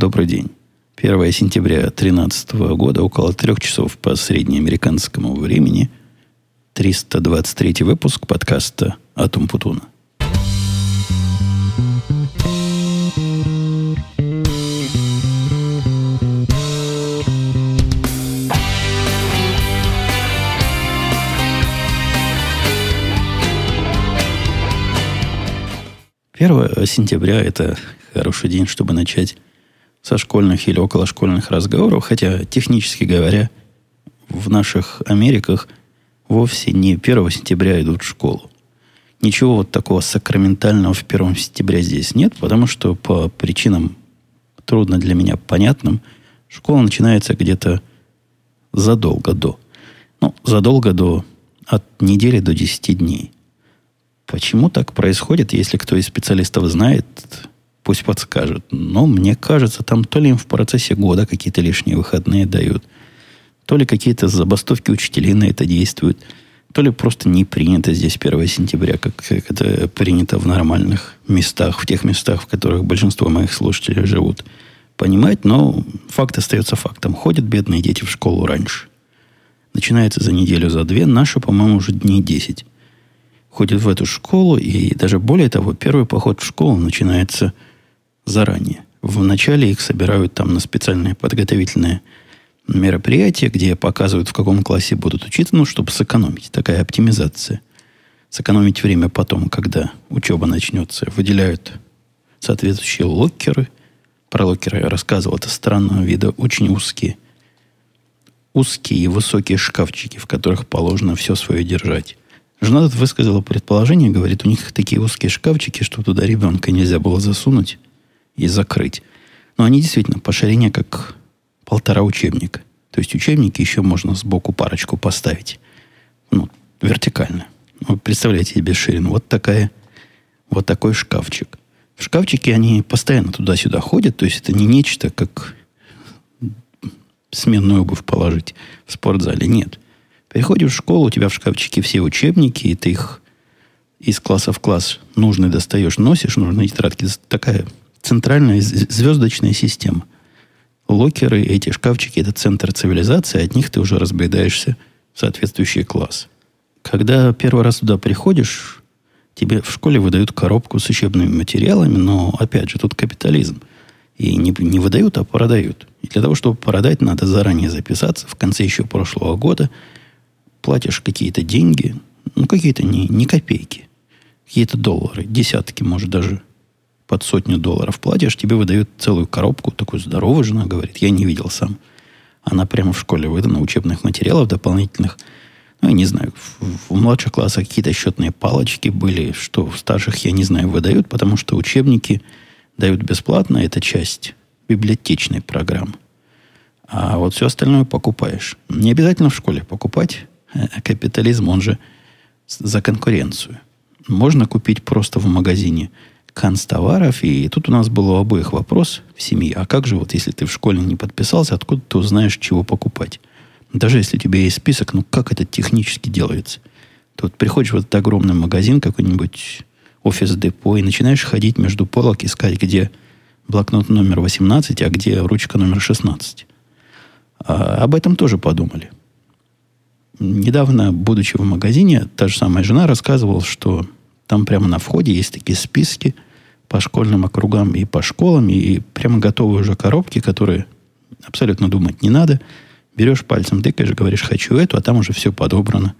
добрый день. 1 сентября 2013 года, около трех часов по среднеамериканскому времени, 323 выпуск подкаста «Атум Путуна». Первое сентября – это хороший день, чтобы начать со школьных или околошкольных разговоров, хотя, технически говоря, в наших Америках вовсе не 1 сентября идут в школу. Ничего вот такого сакраментального в 1 сентября здесь нет, потому что по причинам трудно для меня понятным, школа начинается где-то задолго до. Ну, задолго до, от недели до 10 дней. Почему так происходит, если кто из специалистов знает, пусть подскажет. Но мне кажется, там то ли им в процессе года какие-то лишние выходные дают, то ли какие-то забастовки учителей на это действуют, то ли просто не принято здесь 1 сентября, как, как это принято в нормальных местах, в тех местах, в которых большинство моих слушателей живут. Понимать, но факт остается фактом. Ходят бедные дети в школу раньше. Начинается за неделю, за две. Наши, по-моему, уже дней 10 ходят в эту школу, и даже более того, первый поход в школу начинается – заранее. Вначале их собирают там на специальные подготовительные мероприятия, где показывают, в каком классе будут учиться, ну, чтобы сэкономить. Такая оптимизация. Сэкономить время потом, когда учеба начнется. Выделяют соответствующие локеры. Про локеры я рассказывал. Это странного вида, очень узкие. Узкие и высокие шкафчики, в которых положено все свое держать. Жена тут высказала предположение, говорит, у них такие узкие шкафчики, что туда ребенка нельзя было засунуть и закрыть. Но они действительно по ширине как полтора учебника. То есть учебники еще можно сбоку парочку поставить. Ну, вертикально. Вы представляете себе ширину. Вот такая, вот такой шкафчик. В шкафчике они постоянно туда-сюда ходят, то есть это не нечто, как сменную обувь положить в спортзале. Нет. Приходишь в школу, у тебя в шкафчике все учебники, и ты их из класса в класс нужный достаешь, носишь, нужные тетрадки. Такая центральная звездочная система. Локеры, эти шкафчики, это центр цивилизации, от них ты уже разбегаешься в соответствующий класс. Когда первый раз туда приходишь, тебе в школе выдают коробку с учебными материалами, но, опять же, тут капитализм. И не, не выдают, а продают. И для того, чтобы продать, надо заранее записаться. В конце еще прошлого года платишь какие-то деньги, ну, какие-то не, не копейки, какие-то доллары, десятки, может, даже под сотню долларов платишь, тебе выдают целую коробку, такую здоровую жена говорит, я не видел сам. Она прямо в школе выдана, учебных материалов дополнительных. Ну, я не знаю, в, в младших классах какие-то счетные палочки были, что в старших, я не знаю, выдают, потому что учебники дают бесплатно, это часть библиотечной программы. А вот все остальное покупаешь. Не обязательно в школе покупать. Э, капитализм, он же за конкуренцию. Можно купить просто в магазине – канцтоваров. И тут у нас был у обоих вопрос в семье. А как же вот, если ты в школе не подписался, откуда ты узнаешь, чего покупать? Даже если у тебя есть список, ну как это технически делается? Ты вот приходишь в этот огромный магазин, какой-нибудь офис-депо, и начинаешь ходить между полок, искать, где блокнот номер 18, а где ручка номер 16. А об этом тоже подумали. Недавно, будучи в магазине, та же самая жена рассказывала, что там прямо на входе есть такие списки по школьным округам и по школам, и прямо готовые уже коробки, которые абсолютно думать не надо. Берешь пальцем, тыкаешь, говоришь, хочу эту, а там уже все подобрано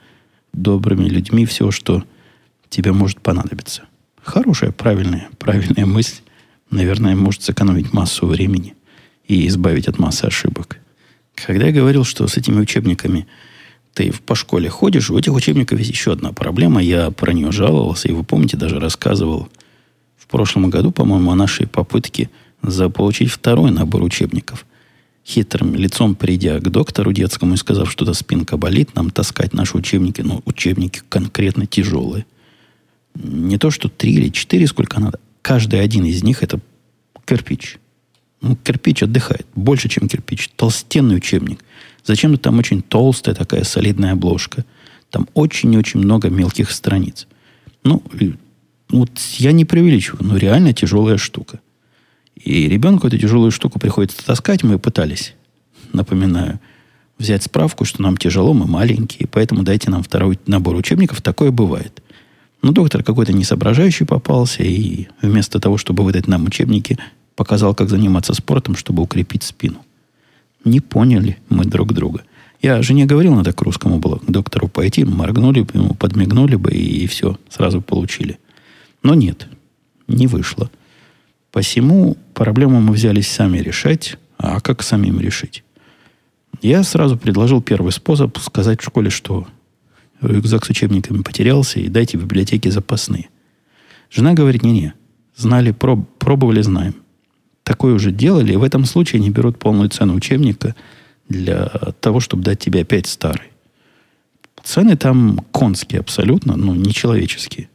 добрыми людьми, все, что тебе может понадобиться. Хорошая, правильная, правильная мысль. Наверное, может сэкономить массу времени и избавить от массы ошибок. Когда я говорил, что с этими учебниками ты по школе ходишь, у этих учебников есть еще одна проблема. Я про нее жаловался, и вы помните, даже рассказывал в прошлом году, по-моему, о нашей попытке заполучить второй набор учебников. Хитрым лицом придя к доктору детскому и сказав, что-то спинка болит, нам таскать наши учебники, но учебники конкретно тяжелые. Не то, что три или четыре, сколько надо. Каждый один из них это кирпич. Ну, кирпич отдыхает. Больше, чем кирпич. Толстенный учебник. Зачем-то там очень толстая такая солидная обложка. Там очень-очень много мелких страниц. Ну, вот я не преувеличиваю, но реально тяжелая штука. И ребенку эту тяжелую штуку приходится таскать. Мы пытались, напоминаю, взять справку, что нам тяжело, мы маленькие, поэтому дайте нам второй набор учебников. Такое бывает. Но доктор какой-то несоображающий попался, и вместо того, чтобы выдать нам учебники, показал, как заниматься спортом, чтобы укрепить спину. Не поняли мы друг друга. Я жене говорил, надо к русскому было к доктору пойти, моргнули бы ему, подмигнули бы, и, и все, сразу получили. Но нет, не вышло. Посему проблему мы взялись сами решать. А как самим решить? Я сразу предложил первый способ сказать в школе, что рюкзак с учебниками потерялся, и дайте в библиотеке запасные. Жена говорит, не-не, знали, проб, пробовали, знаем. Такое уже делали, и в этом случае они берут полную цену учебника для того, чтобы дать тебе опять старый. Цены там конские абсолютно, ну, нечеловеческие.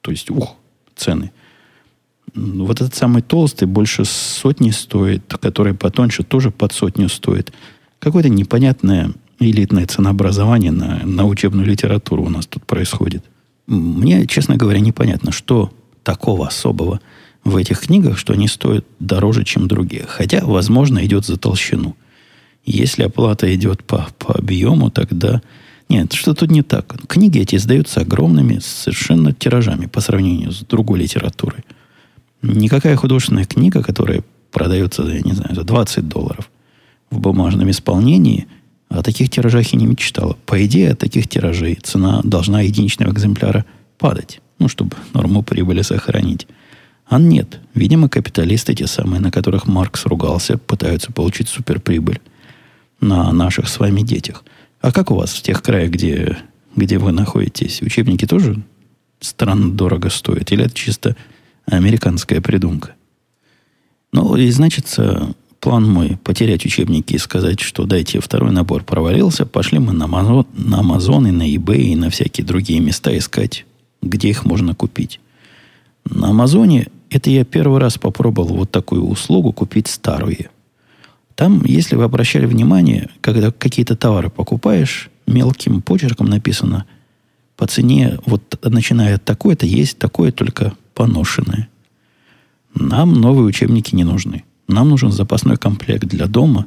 То есть, ух, цены. Вот этот самый толстый больше сотни стоит, который потоньше тоже под сотню стоит. Какое-то непонятное элитное ценообразование на, на учебную литературу у нас тут происходит. Мне, честно говоря, непонятно, что такого особого в этих книгах, что они стоят дороже, чем другие. Хотя, возможно, идет за толщину. Если оплата идет по, по объему, тогда... Нет, что тут не так. Книги эти издаются огромными совершенно тиражами по сравнению с другой литературой. Никакая художественная книга, которая продается, я не знаю, за 20 долларов в бумажном исполнении, о таких тиражах и не мечтала. По идее, от таких тиражей цена должна единичного экземпляра падать, ну, чтобы норму прибыли сохранить. А нет. Видимо, капиталисты, те самые, на которых Маркс ругался, пытаются получить суперприбыль на наших с вами детях. А как у вас в тех краях, где, где вы находитесь? Учебники тоже странно дорого стоят? Или это чисто американская придумка? Ну, и значит, план мой потерять учебники и сказать, что дайте второй набор провалился, пошли мы на Амазон, на Амазон и на eBay и на всякие другие места искать, где их можно купить. На Амазоне это я первый раз попробовал вот такую услугу купить старые. Там, если вы обращали внимание, когда какие-то товары покупаешь, мелким почерком написано по цене, вот начиная от такой-то, есть такое, только поношенное. Нам новые учебники не нужны. Нам нужен запасной комплект для дома,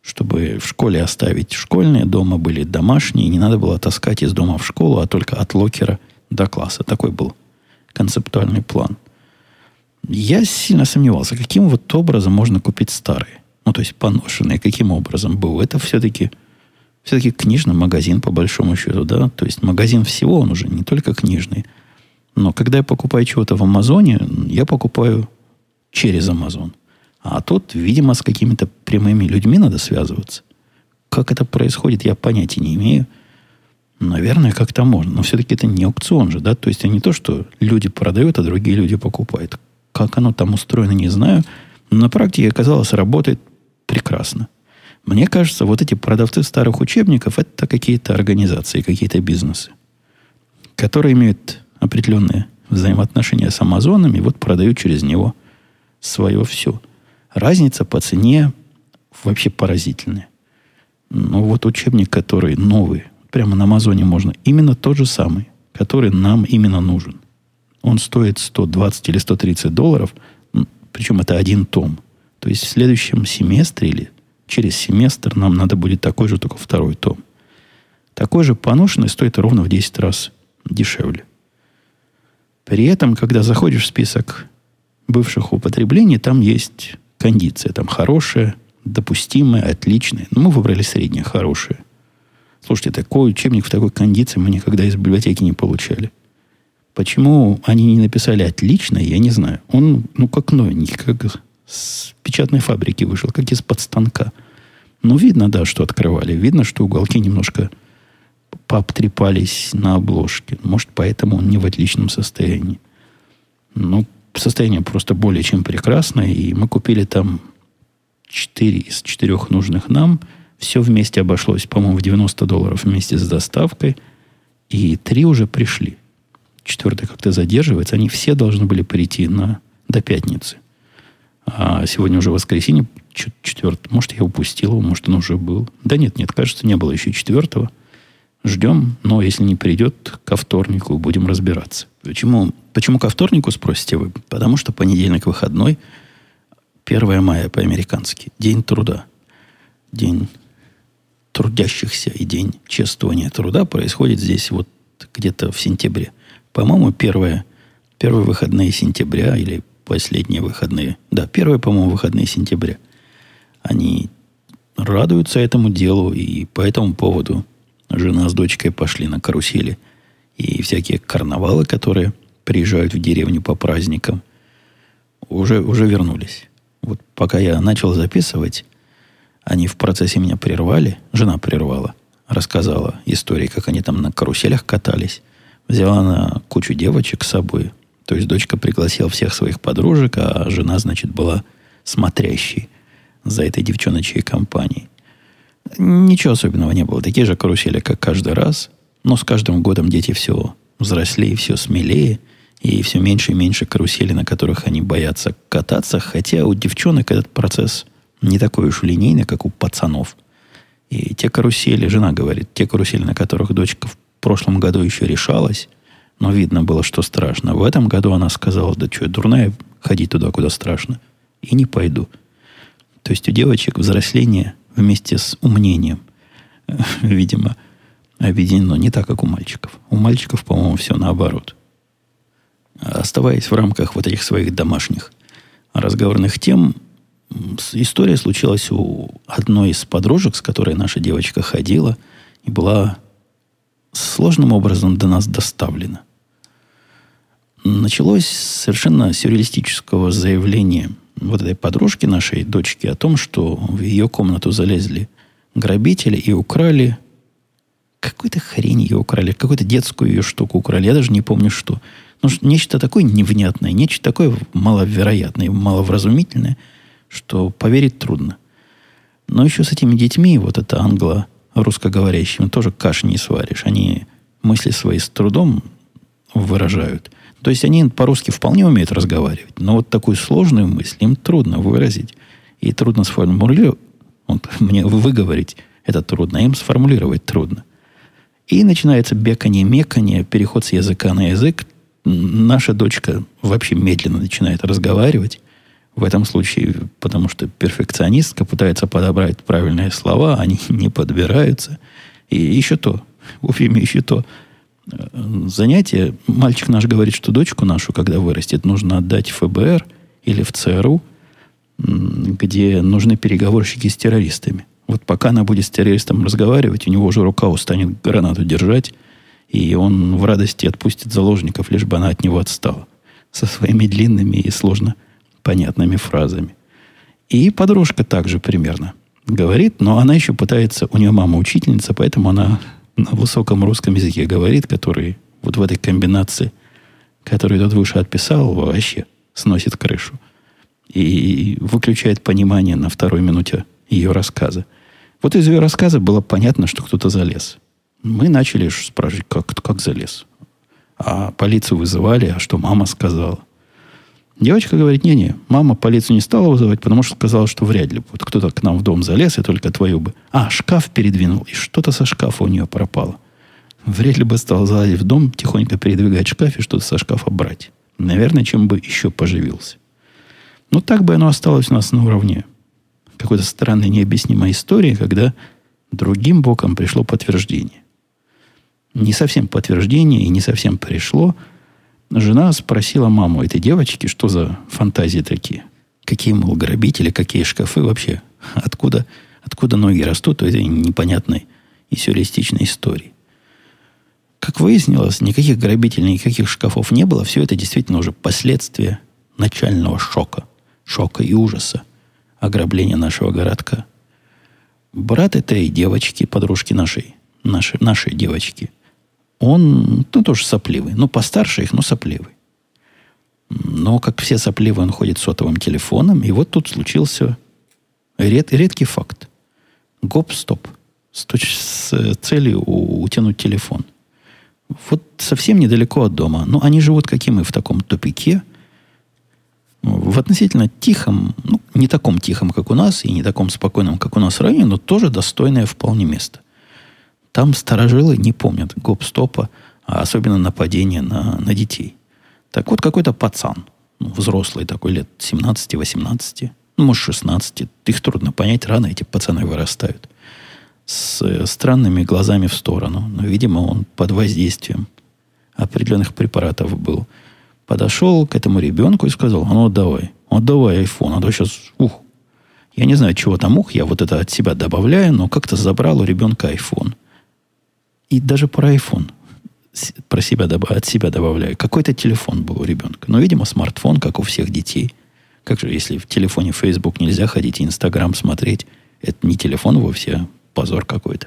чтобы в школе оставить школьные, дома были домашние, не надо было таскать из дома в школу, а только от локера до класса. Такой был концептуальный план. Я сильно сомневался, каким вот образом можно купить старые. Ну, то есть поношенные, каким образом был. Это все-таки все-таки книжный магазин, по большому счету, да. То есть магазин всего, он уже не только книжный. Но когда я покупаю чего-то в Амазоне, я покупаю через Амазон. А тут, видимо, с какими-то прямыми людьми надо связываться. Как это происходит, я понятия не имею. Наверное, как-то можно. Но все-таки это не аукцион же, да? То есть, это не то, что люди продают, а другие люди покупают. Как оно там устроено, не знаю. Но на практике оказалось, работает прекрасно. Мне кажется, вот эти продавцы старых учебников это какие-то организации, какие-то бизнесы, которые имеют определенные взаимоотношения с Амазоном и вот продают через него свое все – Разница по цене вообще поразительная. Но вот учебник, который новый, прямо на Амазоне можно, именно тот же самый, который нам именно нужен. Он стоит 120 или 130 долларов, причем это один том. То есть в следующем семестре или через семестр нам надо будет такой же, только второй том. Такой же поношенный стоит ровно в 10 раз дешевле. При этом, когда заходишь в список бывших употреблений, там есть кондиция там хорошая, допустимая, отличная. Но мы выбрали среднее, хорошее. Слушайте, такой учебник в такой кондиции мы никогда из библиотеки не получали. Почему они не написали отлично, я не знаю. Он, ну, как новенький, как с печатной фабрики вышел, как из-под станка. Ну, видно, да, что открывали. Видно, что уголки немножко пообтрепались на обложке. Может, поэтому он не в отличном состоянии. Ну, состояние просто более чем прекрасное. И мы купили там 4 из 4 нужных нам. Все вместе обошлось, по-моему, в 90 долларов вместе с доставкой. И три уже пришли. Четвертый как-то задерживается. Они все должны были прийти на, до пятницы. А сегодня уже воскресенье, четвертый. Может, я упустил его, может, он уже был. Да нет, нет, кажется, не было еще четвертого. Ждем, но если не придет, ко вторнику будем разбираться. Почему, почему ко вторнику, спросите вы? Потому что понедельник выходной. 1 мая по-американски. День труда. День трудящихся и день чествования труда происходит здесь вот где-то в сентябре. По-моему, первые, первые выходные сентября или последние выходные. Да, первые, по-моему, выходные сентября. Они радуются этому делу, и по этому поводу жена с дочкой пошли на карусели и всякие карнавалы, которые приезжают в деревню по праздникам, уже, уже вернулись. Вот пока я начал записывать, они в процессе меня прервали, жена прервала, рассказала истории, как они там на каруселях катались, взяла на кучу девочек с собой. То есть дочка пригласила всех своих подружек, а жена, значит, была смотрящей за этой девчоночей компанией. Ничего особенного не было. Такие же карусели, как каждый раз. Но с каждым годом дети все взрослее, все смелее. И все меньше и меньше карусели, на которых они боятся кататься. Хотя у девчонок этот процесс не такой уж линейный, как у пацанов. И те карусели, жена говорит, те карусели, на которых дочка в прошлом году еще решалась, но видно было, что страшно. В этом году она сказала, да что, дурная, ходить туда, куда страшно. И не пойду. То есть у девочек взросление вместе с умнением, видимо, объединено не так, как у мальчиков. У мальчиков, по-моему, все наоборот. Оставаясь в рамках вот этих своих домашних разговорных тем, история случилась у одной из подружек, с которой наша девочка ходила, и была сложным образом до нас доставлена. Началось совершенно сюрреалистического заявления вот этой подружки нашей, дочки, о том, что в ее комнату залезли грабители и украли какую-то хрень ее украли, какую-то детскую ее штуку украли. Я даже не помню, что. Ну, нечто такое невнятное, нечто такое маловероятное, маловразумительное, что поверить трудно. Но еще с этими детьми, вот это англо-русскоговорящими, тоже каши не сваришь. Они мысли свои с трудом выражают. То есть они по-русски вполне умеют разговаривать, но вот такую сложную мысль им трудно выразить и трудно сформулировать. Вот мне выговорить это трудно, им сформулировать трудно. И начинается бекание, мекание, переход с языка на язык. Наша дочка вообще медленно начинает разговаривать. В этом случае, потому что перфекционистка пытается подобрать правильные слова, они не подбираются. И еще то, в общем, еще то, занятие. Мальчик наш говорит, что дочку нашу, когда вырастет, нужно отдать в ФБР или в ЦРУ, где нужны переговорщики с террористами. Вот пока она будет с террористом разговаривать, у него уже рука устанет гранату держать, и он в радости отпустит заложников, лишь бы она от него отстала. Со своими длинными и сложно понятными фразами. И подружка также примерно говорит, но она еще пытается, у нее мама учительница, поэтому она на высоком русском языке говорит, который вот в этой комбинации, которую тот выше отписал, вообще сносит крышу. И выключает понимание на второй минуте ее рассказа. Вот из ее рассказа было понятно, что кто-то залез. Мы начали спрашивать, как, как залез. А полицию вызывали, а что мама сказала. Девочка говорит, не-не, мама полицию не стала вызывать, потому что сказала, что вряд ли вот кто-то к нам в дом залез, и только твою бы. А, шкаф передвинул, и что-то со шкафа у нее пропало. Вряд ли бы стал залазить в дом, тихонько передвигать шкаф и что-то со шкафа брать. Наверное, чем бы еще поживился. Ну, так бы оно осталось у нас на уровне какой-то странной необъяснимой истории, когда другим боком пришло подтверждение. Не совсем подтверждение и не совсем пришло – Жена спросила маму этой девочки, что за фантазии такие. Какие, мол, грабители, какие шкафы вообще? Откуда, откуда ноги растут у этой непонятной и сюрреалистичной истории? Как выяснилось, никаких грабителей, никаких шкафов не было. Все это действительно уже последствия начального шока. Шока и ужаса. Ограбления нашего городка. Брат этой девочки, подружки нашей, нашей, нашей девочки – он, ну, тоже сопливый. Ну, постарше их, но сопливый. Но, как все сопливые, он ходит сотовым телефоном. И вот тут случился ред, редкий факт. Гоп-стоп. С, с целью утянуть телефон. Вот совсем недалеко от дома. Но они живут, как и мы, в таком тупике. В относительно тихом, ну, не таком тихом, как у нас, и не таком спокойном, как у нас районе, но тоже достойное вполне место. Там сторожилы не помнят гоп-стопа, а особенно нападения на, на детей. Так вот, какой-то пацан, ну, взрослый такой, лет 17-18, ну, может, 16. Их трудно понять, рано эти пацаны вырастают. С э, странными глазами в сторону. Но, видимо, он под воздействием определенных препаратов был. Подошел к этому ребенку и сказал, а ну, давай, вот давай iPhone, а то сейчас, ух, я не знаю, чего там ух, я вот это от себя добавляю, но как-то забрал у ребенка iPhone. И даже про iPhone про себя, от себя добавляю. Какой-то телефон был у ребенка. Но, видимо, смартфон, как у всех детей. Как же, если в телефоне Facebook нельзя ходить Инстаграм смотреть, это не телефон вовсе, а позор какой-то.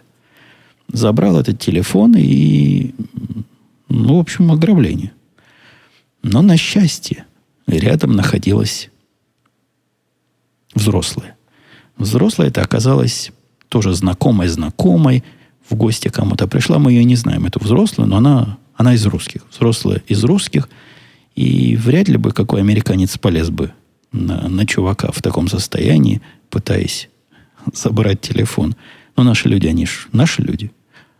Забрал этот телефон и, ну, в общем, ограбление. Но на счастье рядом находилась взрослая. Взрослая это оказалась тоже знакомой знакомой, в гости кому-то пришла, мы ее не знаем, эту взрослую, но она, она из русских. Взрослая из русских. И вряд ли бы какой американец полез бы на, на чувака в таком состоянии, пытаясь забрать телефон. Но наши люди, они ж наши люди.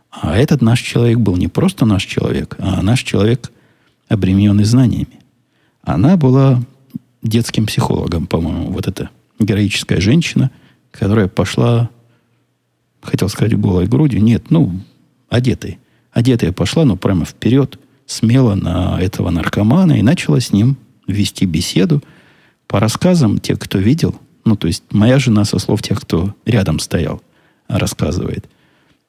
А этот наш человек был не просто наш человек, а наш человек, обремененный знаниями. Она была детским психологом, по-моему, вот эта героическая женщина, которая пошла хотел сказать голой грудью, нет, ну, одетой. Одетая пошла, но прямо вперед, смело на этого наркомана и начала с ним вести беседу. По рассказам тех, кто видел, ну, то есть моя жена со слов тех, кто рядом стоял, рассказывает.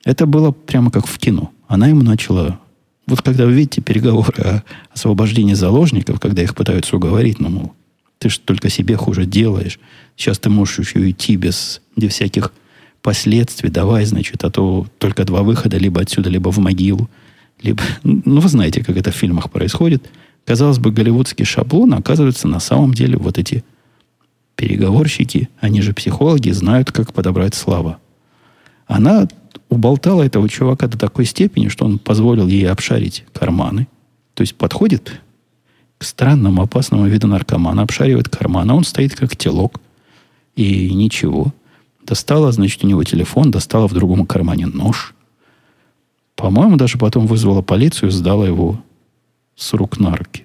Это было прямо как в кино. Она ему начала... Вот когда вы видите переговоры о освобождении заложников, когда их пытаются уговорить, ну, мол, ты же только себе хуже делаешь. Сейчас ты можешь еще уйти без, без всяких последствий, давай, значит, а то только два выхода, либо отсюда, либо в могилу. Либо, ну, вы знаете, как это в фильмах происходит. Казалось бы, голливудский шаблон, оказывается, на самом деле вот эти переговорщики, они же психологи, знают, как подобрать слова. Она уболтала этого чувака до такой степени, что он позволил ей обшарить карманы. То есть подходит к странному, опасному виду наркомана, обшаривает карманы, а он стоит как телок. И ничего. Достала, значит, у него телефон, достала в другом кармане нож. По-моему, даже потом вызвала полицию, сдала его с рук на руки.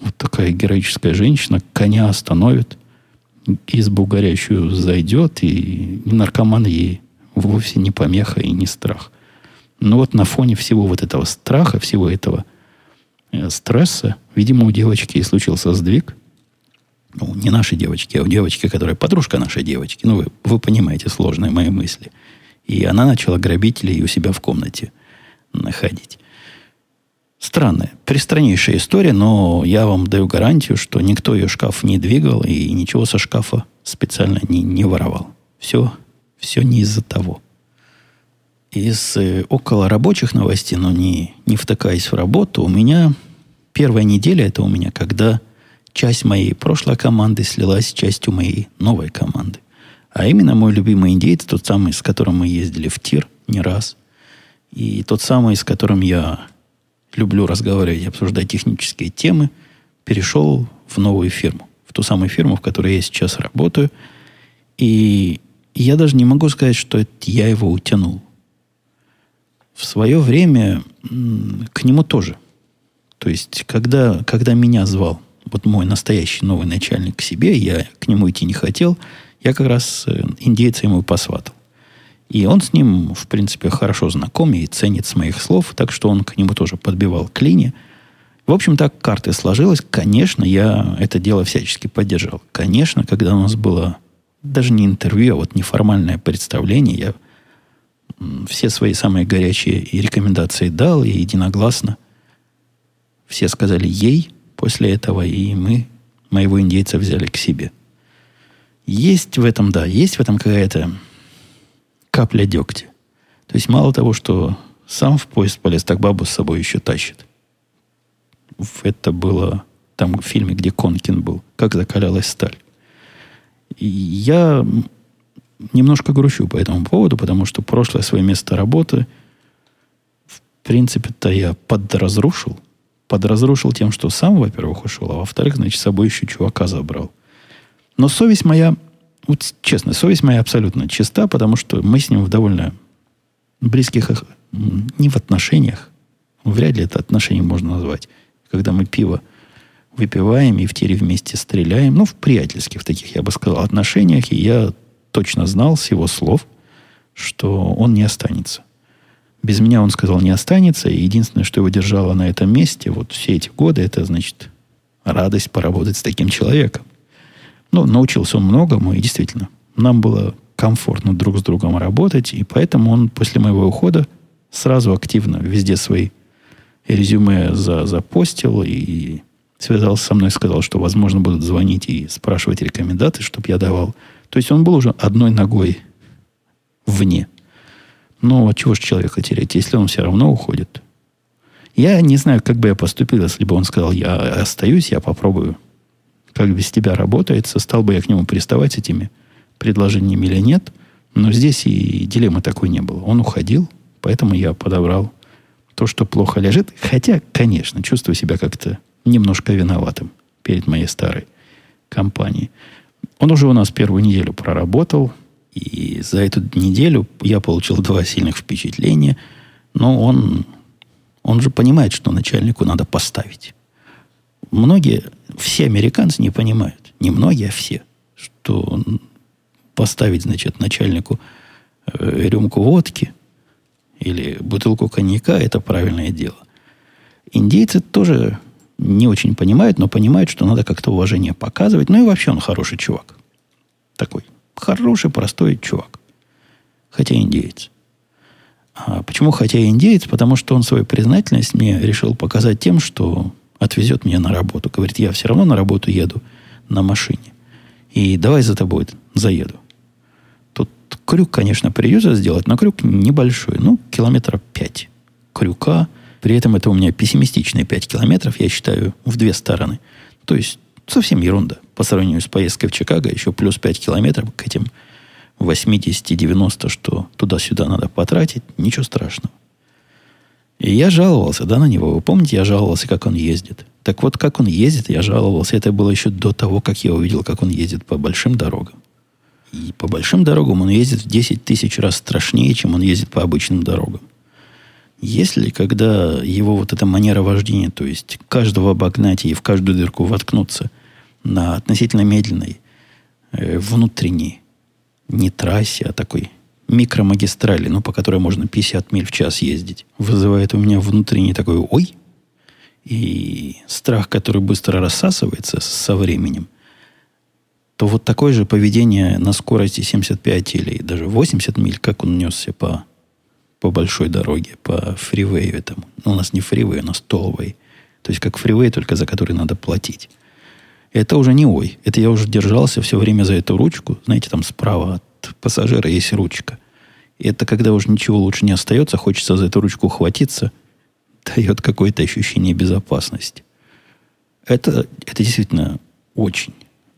Вот такая героическая женщина коня остановит, избу горячую зайдет, и наркоман ей вовсе не помеха и не страх. Но вот на фоне всего вот этого страха, всего этого э, стресса, видимо, у девочки случился сдвиг – ну, не нашей девочки, а у девочки, которая подружка нашей девочки. Ну, вы, вы понимаете сложные мои мысли. И она начала грабителей у себя в комнате находить. Странная, пристраннейшая история, но я вам даю гарантию, что никто ее шкаф не двигал и ничего со шкафа специально не, не воровал. Все, все не из-за того. Из э, около рабочих новостей, но не, не втыкаясь в работу, у меня первая неделя это у меня, когда часть моей прошлой команды слилась с частью моей новой команды. А именно мой любимый индейец, тот самый, с которым мы ездили в тир не раз, и тот самый, с которым я люблю разговаривать обсуждать технические темы, перешел в новую фирму, в ту самую фирму, в которой я сейчас работаю. И я даже не могу сказать, что это я его утянул. В свое время к нему тоже. То есть, когда, когда меня звал вот мой настоящий новый начальник к себе, я к нему идти не хотел, я как раз э, индейца ему посватал. И он с ним, в принципе, хорошо знаком и ценит с моих слов, так что он к нему тоже подбивал клини. В общем, так карты сложилось. Конечно, я это дело всячески поддержал. Конечно, когда у нас было даже не интервью, а вот неформальное представление, я все свои самые горячие рекомендации дал, и единогласно все сказали ей – после этого, и мы моего индейца взяли к себе. Есть в этом, да, есть в этом какая-то капля дегтя. То есть мало того, что сам в поезд полез, так бабу с собой еще тащит. Это было там в фильме, где Конкин был, как закалялась сталь. И я немножко грущу по этому поводу, потому что прошлое свое место работы, в принципе-то я подразрушил – подразрушил тем, что сам, во-первых, ушел, а во-вторых, значит, с собой еще чувака забрал. Но совесть моя, вот честно, совесть моя абсолютно чиста, потому что мы с ним в довольно близких, не в отношениях, вряд ли это отношения можно назвать, когда мы пиво выпиваем и в тире вместе стреляем. Ну, в приятельских таких, я бы сказал, отношениях. И я точно знал с его слов, что он не останется. Без меня, он сказал, не останется. И единственное, что его держало на этом месте вот все эти годы, это, значит, радость поработать с таким человеком. Ну, научился он многому, и действительно, нам было комфортно друг с другом работать, и поэтому он после моего ухода сразу активно везде свои резюме за, запостил и связался со мной, сказал, что, возможно, будут звонить и спрашивать рекомендации, чтобы я давал. То есть он был уже одной ногой вне. Но чего же человека терять, если он все равно уходит? Я не знаю, как бы я поступил, если бы он сказал, я остаюсь, я попробую. Как без тебя работает, стал бы я к нему приставать с этими предложениями или нет. Но здесь и дилеммы такой не было. Он уходил, поэтому я подобрал то, что плохо лежит. Хотя, конечно, чувствую себя как-то немножко виноватым перед моей старой компанией. Он уже у нас первую неделю проработал, и за эту неделю я получил два сильных впечатления, но он он же понимает, что начальнику надо поставить. Многие, все американцы не понимают, не многие, а все, что поставить, значит, начальнику э, рюмку водки или бутылку коньяка – это правильное дело. Индейцы тоже не очень понимают, но понимают, что надо как-то уважение показывать. Ну и вообще он хороший чувак. Такой хороший, простой чувак. Хотя индеец. А почему хотя индеец? Потому что он свою признательность мне решил показать тем, что отвезет меня на работу. Говорит, я все равно на работу еду на машине. И давай за тобой заеду. Тут крюк, конечно, придется сделать, но крюк небольшой. Ну, километра пять крюка. При этом это у меня пессимистичные 5 километров, я считаю, в две стороны. То есть совсем ерунда. По сравнению с поездкой в Чикаго, еще плюс 5 километров к этим 80-90, что туда-сюда надо потратить, ничего страшного. И я жаловался, да, на него. Вы помните, я жаловался, как он ездит. Так вот, как он ездит, я жаловался. Это было еще до того, как я увидел, как он ездит по большим дорогам. И по большим дорогам он ездит в 10 тысяч раз страшнее, чем он ездит по обычным дорогам. Если, когда его вот эта манера вождения, то есть каждого обогнать и в каждую дырку воткнуться на относительно медленной э, внутренней не трассе, а такой микромагистрали, ну, по которой можно 50 миль в час ездить, вызывает у меня внутренний такой «ой», и страх, который быстро рассасывается со временем, то вот такое же поведение на скорости 75 или даже 80 миль, как он несся по, по большой дороге, по фривею этому. Ну, у нас не фривей, у нас толвей. То есть как фривей, только за который надо платить. Это уже не ой. Это я уже держался все время за эту ручку. Знаете, там справа от пассажира есть ручка. И это когда уже ничего лучше не остается, хочется за эту ручку ухватиться, дает какое-то ощущение безопасности. Это, это действительно очень,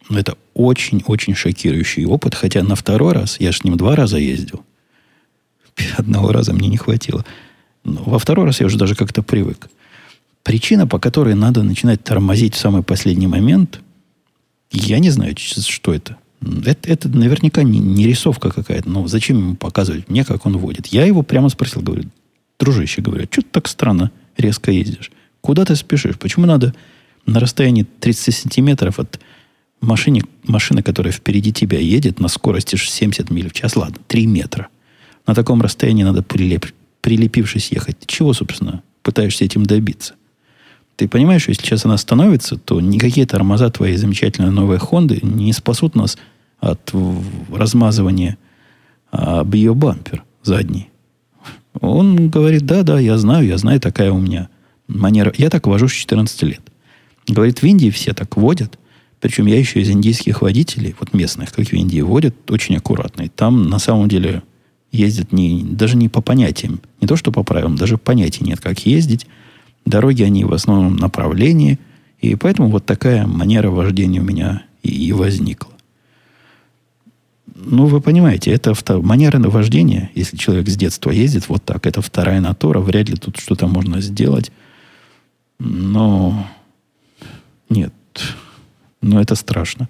это очень-очень шокирующий опыт. Хотя на второй раз, я же с ним два раза ездил. Одного раза мне не хватило. Но во второй раз я уже даже как-то привык. Причина, по которой надо начинать тормозить в самый последний момент, я не знаю, что это. Это, это наверняка не, не рисовка какая-то. Но зачем ему показывать мне, как он водит? Я его прямо спросил, говорю, дружище, говорю, что ты так странно резко ездишь? Куда ты спешишь? Почему надо на расстоянии 30 сантиметров от машины, машины, которая впереди тебя едет на скорости 70 миль в час, ладно, 3 метра. На таком расстоянии надо прилеп, прилепившись ехать. Чего, собственно, пытаешься этим добиться? Ты понимаешь, что если сейчас она остановится, то никакие тормоза твоей замечательной новой Хонды не спасут нас от размазывания об ее бампер задний. Он говорит, да, да, я знаю, я знаю, такая у меня манера. Я так вожу с 14 лет. Говорит, в Индии все так водят. Причем я еще из индийских водителей, вот местных, как в Индии, водят очень аккуратно. И там на самом деле ездят не, даже не по понятиям. Не то, что по правилам, даже понятий нет, как ездить. Дороги, они в основном направлении, и поэтому вот такая манера вождения у меня и, и возникла. Ну, вы понимаете, это втор... манера вождения, если человек с детства ездит вот так, это вторая натура, вряд ли тут что-то можно сделать. Но нет, но это страшно.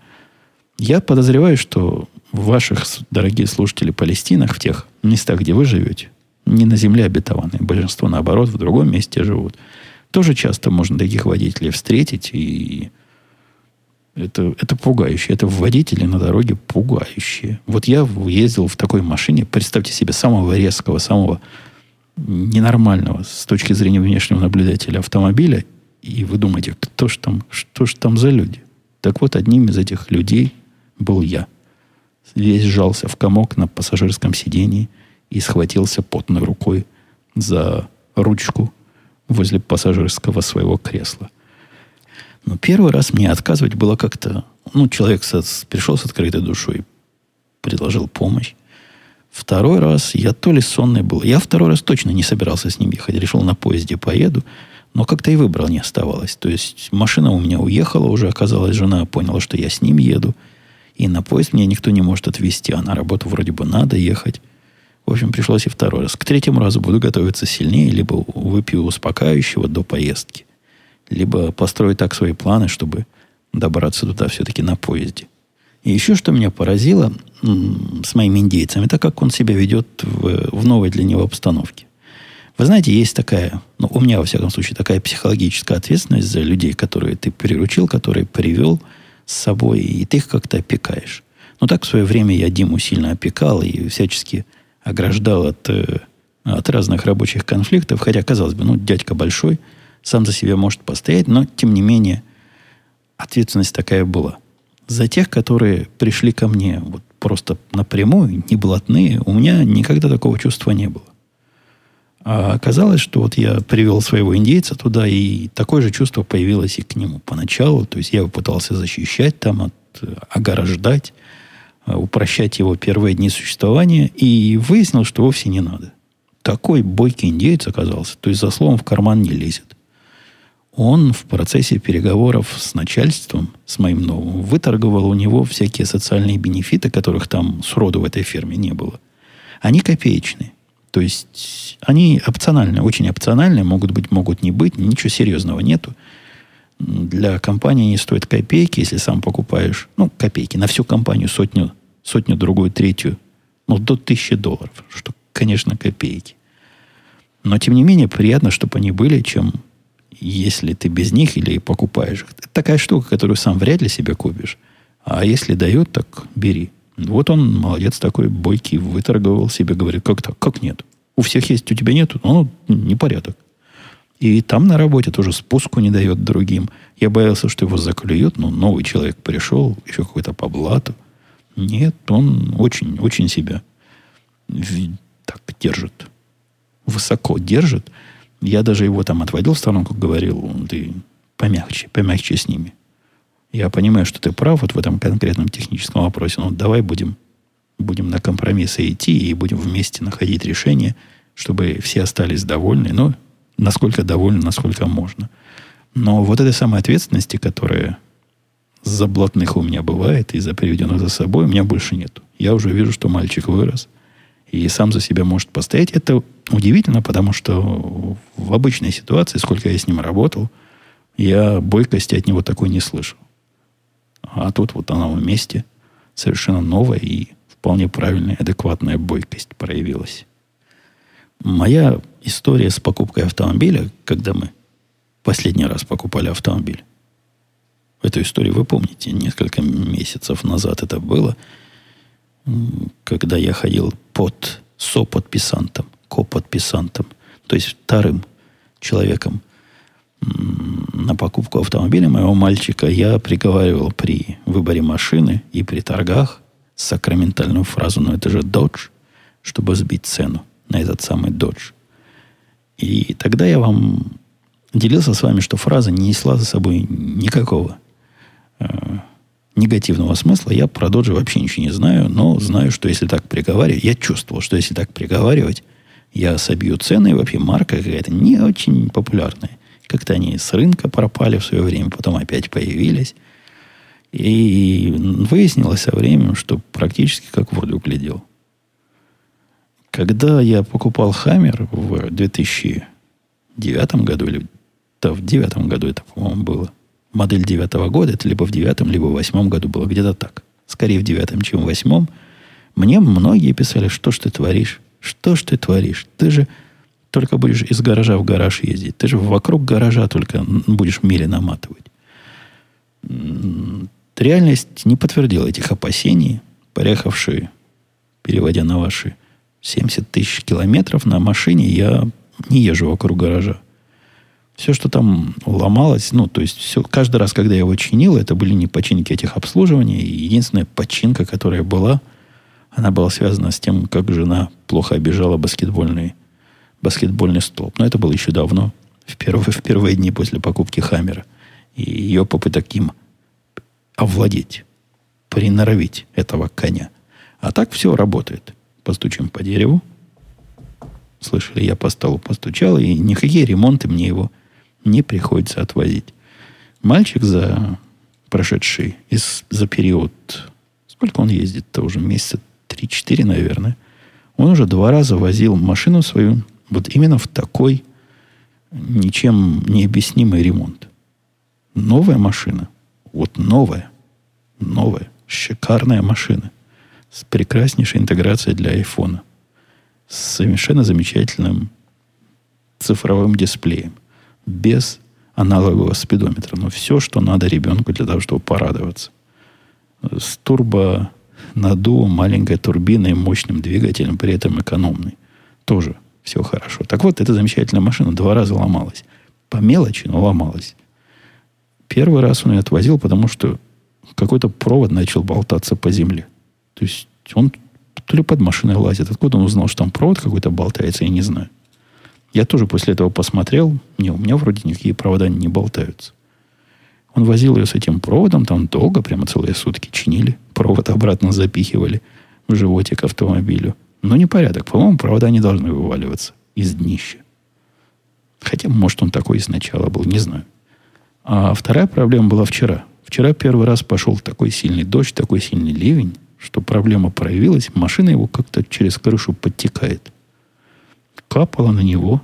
Я подозреваю, что в ваших, дорогие слушатели, Палестинах, в тех местах, где вы живете, не на земле обетованные, большинство, наоборот, в другом месте живут – Тоже часто можно таких водителей встретить, и это, это пугающе. Это водители на дороге пугающие. Вот я ездил в такой машине, представьте себе, самого резкого, самого ненормального с точки зрения внешнего наблюдателя автомобиля, и вы думаете, кто ж там, что ж там за люди? Так вот, одним из этих людей был я. Весь сжался в комок на пассажирском сидении и схватился потной рукой за ручку возле пассажирского своего кресла. Но первый раз мне отказывать было как-то... Ну, человек со, пришел с открытой душой, предложил помощь. Второй раз я то ли сонный был. Я второй раз точно не собирался с ним ехать. Решил на поезде поеду. Но как-то и выбрал не оставалось. То есть машина у меня уехала уже. Оказалось, жена поняла, что я с ним еду. И на поезд меня никто не может отвезти. А на работу вроде бы надо ехать. В общем, пришлось и второй раз. К третьему разу буду готовиться сильнее, либо выпью успокаивающего до поездки, либо построю так свои планы, чтобы добраться туда все-таки на поезде. И еще что меня поразило с моим индейцем, это как он себя ведет в, в новой для него обстановке. Вы знаете, есть такая, ну, у меня, во всяком случае, такая психологическая ответственность за людей, которые ты приручил, которые привел с собой, и ты их как-то опекаешь. Ну, так в свое время я Диму сильно опекал и всячески ограждал от, э, от разных рабочих конфликтов, хотя, казалось бы, ну, дядька большой, сам за себя может постоять, но, тем не менее, ответственность такая была. За тех, которые пришли ко мне вот просто напрямую, не блатные, у меня никогда такого чувства не было. А оказалось, что вот я привел своего индейца туда, и такое же чувство появилось и к нему поначалу. То есть я его пытался защищать там, от, Э, упрощать его первые дни существования, и выяснил, что вовсе не надо. Такой бойкий индейец оказался, то есть за словом в карман не лезет. Он в процессе переговоров с начальством, с моим новым, выторговал у него всякие социальные бенефиты, которых там сроду в этой фирме не было. Они копеечные. То есть они опциональные, очень опциональные, могут быть, могут не быть, ничего серьезного нету. Для компании не стоит копейки, если сам покупаешь, ну, копейки, на всю компанию сотню сотню, другую, третью, ну, до тысячи долларов, что, конечно, копейки. Но, тем не менее, приятно, чтобы они были, чем если ты без них или покупаешь. Это такая штука, которую сам вряд ли себе купишь. А если дают, так бери. Вот он, молодец такой, бойкий, выторговал себе, говорит, как так, как нет? У всех есть, у тебя нету? Ну, непорядок. И там на работе тоже спуску не дает другим. Я боялся, что его заклюют, но новый человек пришел, еще какой-то по блату. Нет, он очень, очень себя так держит. Высоко держит. Я даже его там отводил в сторонку, говорил, ты помягче, помягче с ними. Я понимаю, что ты прав вот в этом конкретном техническом вопросе, но давай будем, будем на компромиссы идти и будем вместе находить решение, чтобы все остались довольны, но насколько довольны, насколько можно. Но вот этой самой ответственности, которая за блатных у меня бывает, и за приведенных за собой у меня больше нет. Я уже вижу, что мальчик вырос и сам за себя может постоять. Это удивительно, потому что в обычной ситуации, сколько я с ним работал, я бойкости от него такой не слышал. А тут вот она в месте совершенно новая и вполне правильная, адекватная бойкость проявилась. Моя история с покупкой автомобиля, когда мы последний раз покупали автомобиль, Эту историю вы помните, несколько месяцев назад это было, когда я ходил под соподписантом, коподписантом, то есть вторым человеком на покупку автомобиля моего мальчика, я приговаривал при выборе машины и при торгах сакраментальную фразу, но это же Dodge, чтобы сбить цену на этот самый Dodge. И тогда я вам делился с вами, что фраза не несла за собой никакого Э, негативного смысла. Я про доджи вообще ничего не знаю, но знаю, что если так приговаривать, я чувствовал, что если так приговаривать, я собью цены, и вообще марка какая-то не очень популярная. Как-то они с рынка пропали в свое время, потом опять появились. И выяснилось со временем, что практически как воду глядел. Когда я покупал Хаммер в 2009 году, или да, в 2009 году это, по-моему, было, модель девятого года, это либо в девятом, либо в восьмом году было, где-то так. Скорее в девятом, чем в восьмом. Мне многие писали, что ж ты творишь, что ж ты творишь, ты же только будешь из гаража в гараж ездить. Ты же вокруг гаража только будешь мили наматывать. Реальность не подтвердила этих опасений. Поехавшие, переводя на ваши 70 тысяч километров на машине, я не езжу вокруг гаража. Все, что там ломалось, ну, то есть все, каждый раз, когда я его чинил, это были не починки этих обслуживаний. Единственная починка, которая была, она была связана с тем, как жена плохо обижала баскетбольный, баскетбольный столб. Но это было еще давно, в первые, в первые дни после покупки Хаммера. И ее попыток им овладеть, приноровить этого коня. А так все работает. Постучим по дереву. Слышали, я по столу постучал, и никакие ремонты мне его не приходится отвозить. Мальчик за прошедший, из, за период, сколько он ездит-то уже, месяца 3-4, наверное, он уже два раза возил машину свою вот именно в такой ничем не объяснимый ремонт. Новая машина, вот новая, новая, шикарная машина с прекраснейшей интеграцией для айфона, с совершенно замечательным цифровым дисплеем – без аналогового спидометра. Но все, что надо ребенку для того, чтобы порадоваться. С турбо надувом, маленькой турбиной, мощным двигателем, при этом экономный. Тоже все хорошо. Так вот, эта замечательная машина два раза ломалась. По мелочи, но ломалась. Первый раз он ее отвозил, потому что какой-то провод начал болтаться по земле. То есть он то ли под машиной лазит. Откуда он узнал, что там провод какой-то болтается, я не знаю. Я тоже после этого посмотрел. Не, у меня вроде никакие провода не болтаются. Он возил ее с этим проводом, там долго, прямо целые сутки чинили. Провод обратно запихивали в животик автомобилю. Но непорядок. По-моему, провода не должны вываливаться из днища. Хотя, может, он такой сначала был, не знаю. А вторая проблема была вчера. Вчера первый раз пошел такой сильный дождь, такой сильный ливень, что проблема проявилась. Машина его как-то через крышу подтекает капало на него.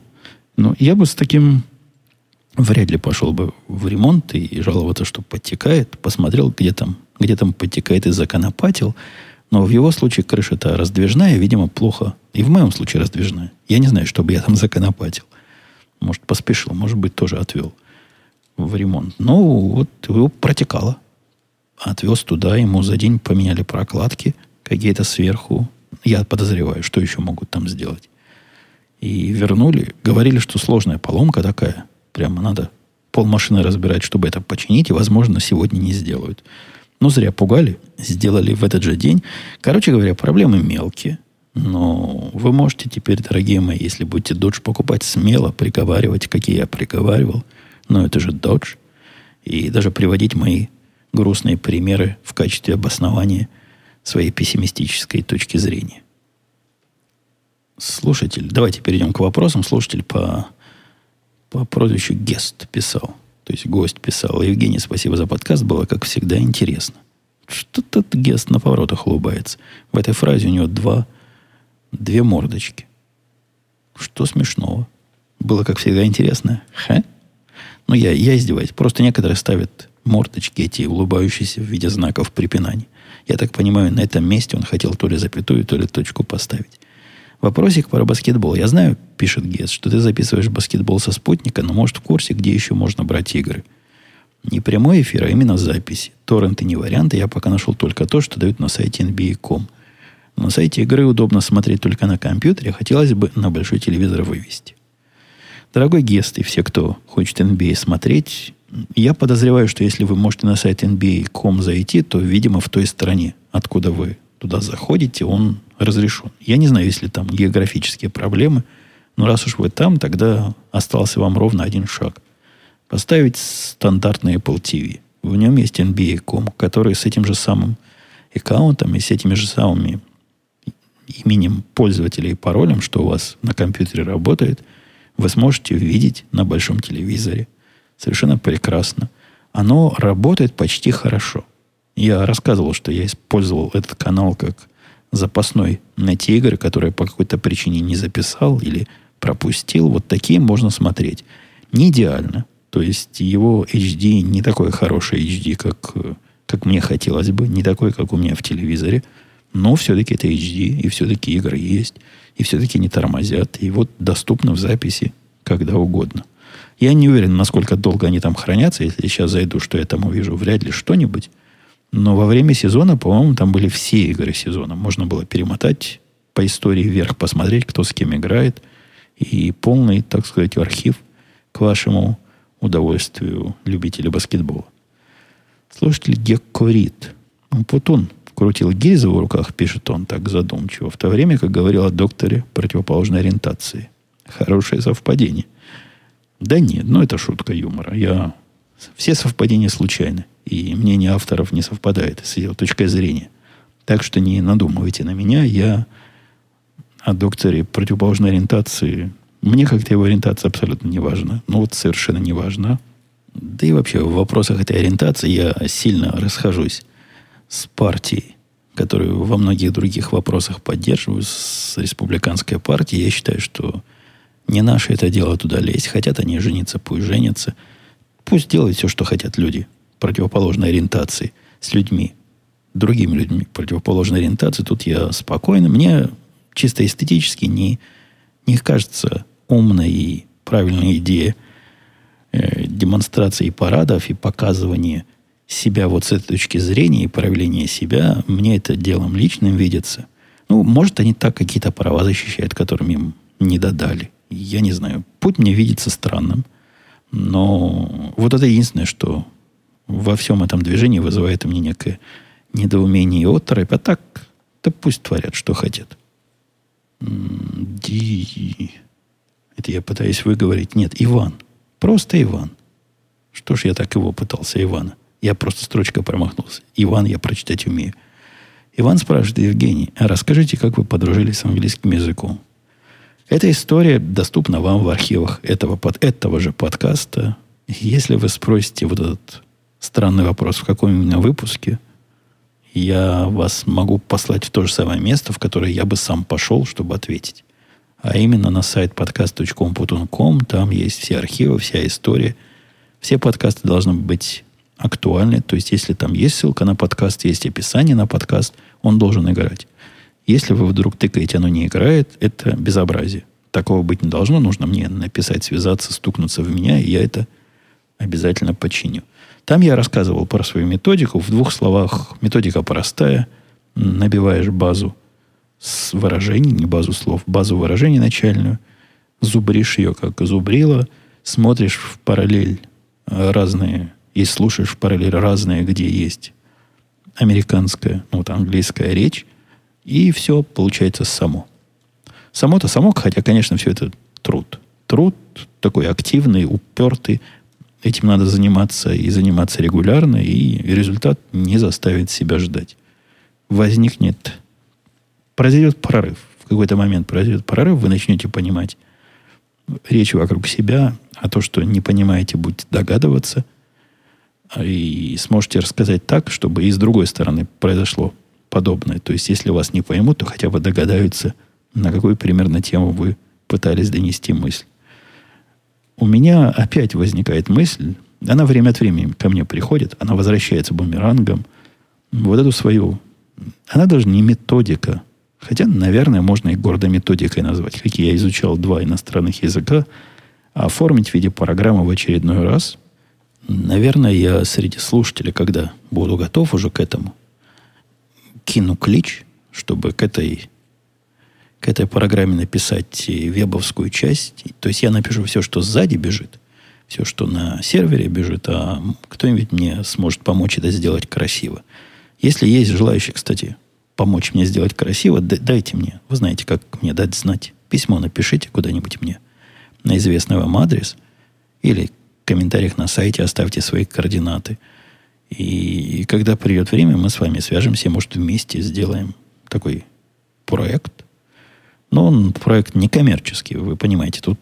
Но я бы с таким вряд ли пошел бы в ремонт и жаловаться, что подтекает. Посмотрел, где там, где там подтекает и законопатил. Но в его случае крыша-то раздвижная, видимо, плохо. И в моем случае раздвижная. Я не знаю, чтобы я там законопатил. Может, поспешил, может быть, тоже отвел в ремонт. Но вот его протекало. Отвез туда, ему за день поменяли прокладки какие-то сверху. Я подозреваю, что еще могут там сделать. И вернули. Говорили, что сложная поломка такая. Прямо надо полмашины разбирать, чтобы это починить. И, возможно, сегодня не сделают. Но зря пугали. Сделали в этот же день. Короче говоря, проблемы мелкие. Но вы можете теперь, дорогие мои, если будете Dodge покупать смело, приговаривать, какие я приговаривал. Но это же Dodge. И даже приводить мои грустные примеры в качестве обоснования своей пессимистической точки зрения слушатель, давайте перейдем к вопросам. Слушатель по, по прозвищу Гест писал. То есть гость писал. Евгений, спасибо за подкаст. Было, как всегда, интересно. Что-то Гест на поворотах улыбается. В этой фразе у него два, две мордочки. Что смешного? Было, как всегда, интересно. Ха? Ну, я, я издеваюсь. Просто некоторые ставят мордочки эти, улыбающиеся в виде знаков препинания. Я так понимаю, на этом месте он хотел то ли запятую, то ли точку поставить. Вопросик про баскетбол. Я знаю, пишет Гес, что ты записываешь баскетбол со спутника, но может в курсе, где еще можно брать игры. Не прямой эфир, а именно записи. Торренты не варианты. Я пока нашел только то, что дают на сайте NBA.com. На сайте игры удобно смотреть только на компьютере. Хотелось бы на большой телевизор вывести. Дорогой Гест и все, кто хочет NBA смотреть, я подозреваю, что если вы можете на сайт NBA.com зайти, то, видимо, в той стране, откуда вы туда заходите, он разрешен. Я не знаю, есть ли там географические проблемы, но раз уж вы там, тогда остался вам ровно один шаг. Поставить стандартный Apple TV. В нем есть NBA.com, который с этим же самым аккаунтом и с этими же самыми именем пользователя и паролем, что у вас на компьютере работает, вы сможете видеть на большом телевизоре. Совершенно прекрасно. Оно работает почти хорошо. Я рассказывал, что я использовал этот канал как запасной на те игры, которые по какой-то причине не записал или пропустил. Вот такие можно смотреть. Не идеально. То есть его HD не такой хороший HD, как, как мне хотелось бы, не такой, как у меня в телевизоре. Но все-таки это HD, и все-таки игры есть. и все-таки не тормозят. И вот доступно в записи когда угодно. Я не уверен, насколько долго они там хранятся. Если сейчас зайду, что я там увижу, вряд ли что-нибудь. Но во время сезона, по-моему, там были все игры сезона. Можно было перемотать по истории вверх, посмотреть, кто с кем играет. И полный, так сказать, архив к вашему удовольствию любителя баскетбола. Слушатель Геккорит. Вот он крутил гильзы в руках, пишет он так задумчиво, в то время как говорил о докторе противоположной ориентации. Хорошее совпадение. Да нет, ну это шутка юмора. Я... Все совпадения случайны. И мнение авторов не совпадает с ее точкой зрения. Так что не надумывайте на меня. Я о докторе противоположной ориентации... Мне как-то его ориентация абсолютно не важна. Ну вот совершенно не важна. Да и вообще в вопросах этой ориентации я сильно расхожусь с партией, которую во многих других вопросах поддерживаю, с республиканской партией. Я считаю, что не наше это дело туда лезть. Хотят они жениться, пусть женятся. Пусть делают все, что хотят люди противоположной ориентации с людьми, другими людьми противоположной ориентации. Тут я спокойно. Мне чисто эстетически не, не кажется умной и правильной идея э, демонстрации парадов и показывания себя вот с этой точки зрения и проявления себя. Мне это делом личным видится. Ну, может, они так какие-то права защищают, которым им не додали. Я не знаю. Путь мне видится странным. Но вот это единственное, что во всем этом движении вызывает у меня некое недоумение и оторопь. А так, да пусть творят, что хотят. Ди... Это я пытаюсь выговорить. Нет, Иван. Просто Иван. Что ж я так его пытался, Ивана? Я просто строчкой промахнулся. Иван я прочитать умею. Иван спрашивает, Евгений, а расскажите, как вы подружились с английским языком? Эта история доступна вам в архивах этого, под, этого же подкаста. Если вы спросите вот этот странный вопрос, в каком именно выпуске, я вас могу послать в то же самое место, в которое я бы сам пошел, чтобы ответить. А именно на сайт podcast.com.com. Там есть все архивы, вся история. Все подкасты должны быть актуальны. То есть, если там есть ссылка на подкаст, есть описание на подкаст, он должен играть. Если вы вдруг тыкаете, оно не играет, это безобразие. Такого быть не должно. Нужно мне написать, связаться, стукнуться в меня, и я это обязательно починю. Там я рассказывал про свою методику. В двух словах, методика простая. Набиваешь базу с выражений, не базу слов, базу выражений начальную. Зубришь ее, как зубрила. Смотришь в параллель разные, и слушаешь в параллель разные, где есть американская, ну, вот английская речь и все получается само. Само-то само, хотя, конечно, все это труд. Труд такой активный, упертый. Этим надо заниматься и заниматься регулярно, и результат не заставит себя ждать. Возникнет, произойдет прорыв. В какой-то момент произойдет прорыв, вы начнете понимать речь вокруг себя, а то, что не понимаете, будете догадываться, и сможете рассказать так, чтобы и с другой стороны произошло подобное. То есть, если вас не поймут, то хотя бы догадаются, на какую примерно тему вы пытались донести мысль. У меня опять возникает мысль, она время от времени ко мне приходит, она возвращается бумерангом. Вот эту свою... Она даже не методика, хотя, наверное, можно и гордо методикой назвать, как я изучал два иностранных языка, а оформить в виде программы в очередной раз. Наверное, я среди слушателей, когда буду готов уже к этому – кину клич, чтобы к этой, к этой программе написать вебовскую часть. То есть я напишу все, что сзади бежит, все, что на сервере бежит, а кто-нибудь мне сможет помочь это сделать красиво. Если есть желающие, кстати, помочь мне сделать красиво, дайте мне. Вы знаете, как мне дать знать. Письмо напишите куда-нибудь мне на известный вам адрес или в комментариях на сайте оставьте свои координаты – и когда придет время, мы с вами свяжемся, может, вместе сделаем такой проект. Но он проект некоммерческий, вы понимаете. Тут